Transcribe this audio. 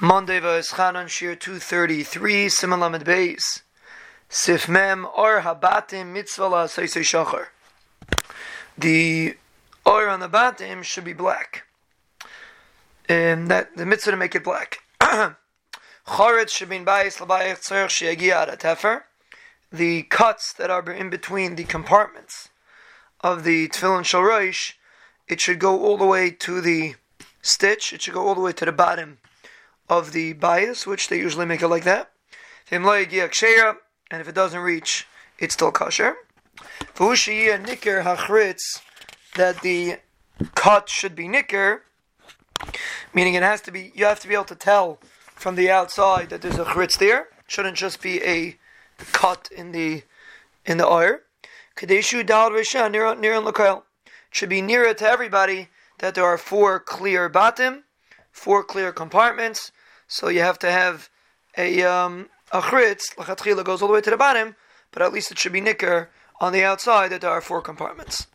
Monday Va'eschanan Shir 233, Siman Lamed Beis, Sif Mem, Or Habatim, Mitzvah La Seisei Shachar. The Or on the Batim should be black. And that the mitzvah to make it black. Choretz should be Bayis Labayach Tzerch Sheyagia Tefer. The cuts that are in between the compartments of the Tefillin Shal it should go all the way to the stitch, it should go all the way to the bottom of the bayis, which they usually make it like that. And if it doesn't reach, it's still kosher. nicker hachritz, that the cut should be nicker, meaning it has to be, you have to be able to tell from the outside that there's a chritz there. Shouldn't just be a cut in the in the oil. Kadeshu dal risha near near should be nearer to everybody that there are four clear batim, four clear compartments, so you have to have a um, a chritz, lachatchila goes all the way to the bottom, but at least it should be nicker on the outside that there are four compartments.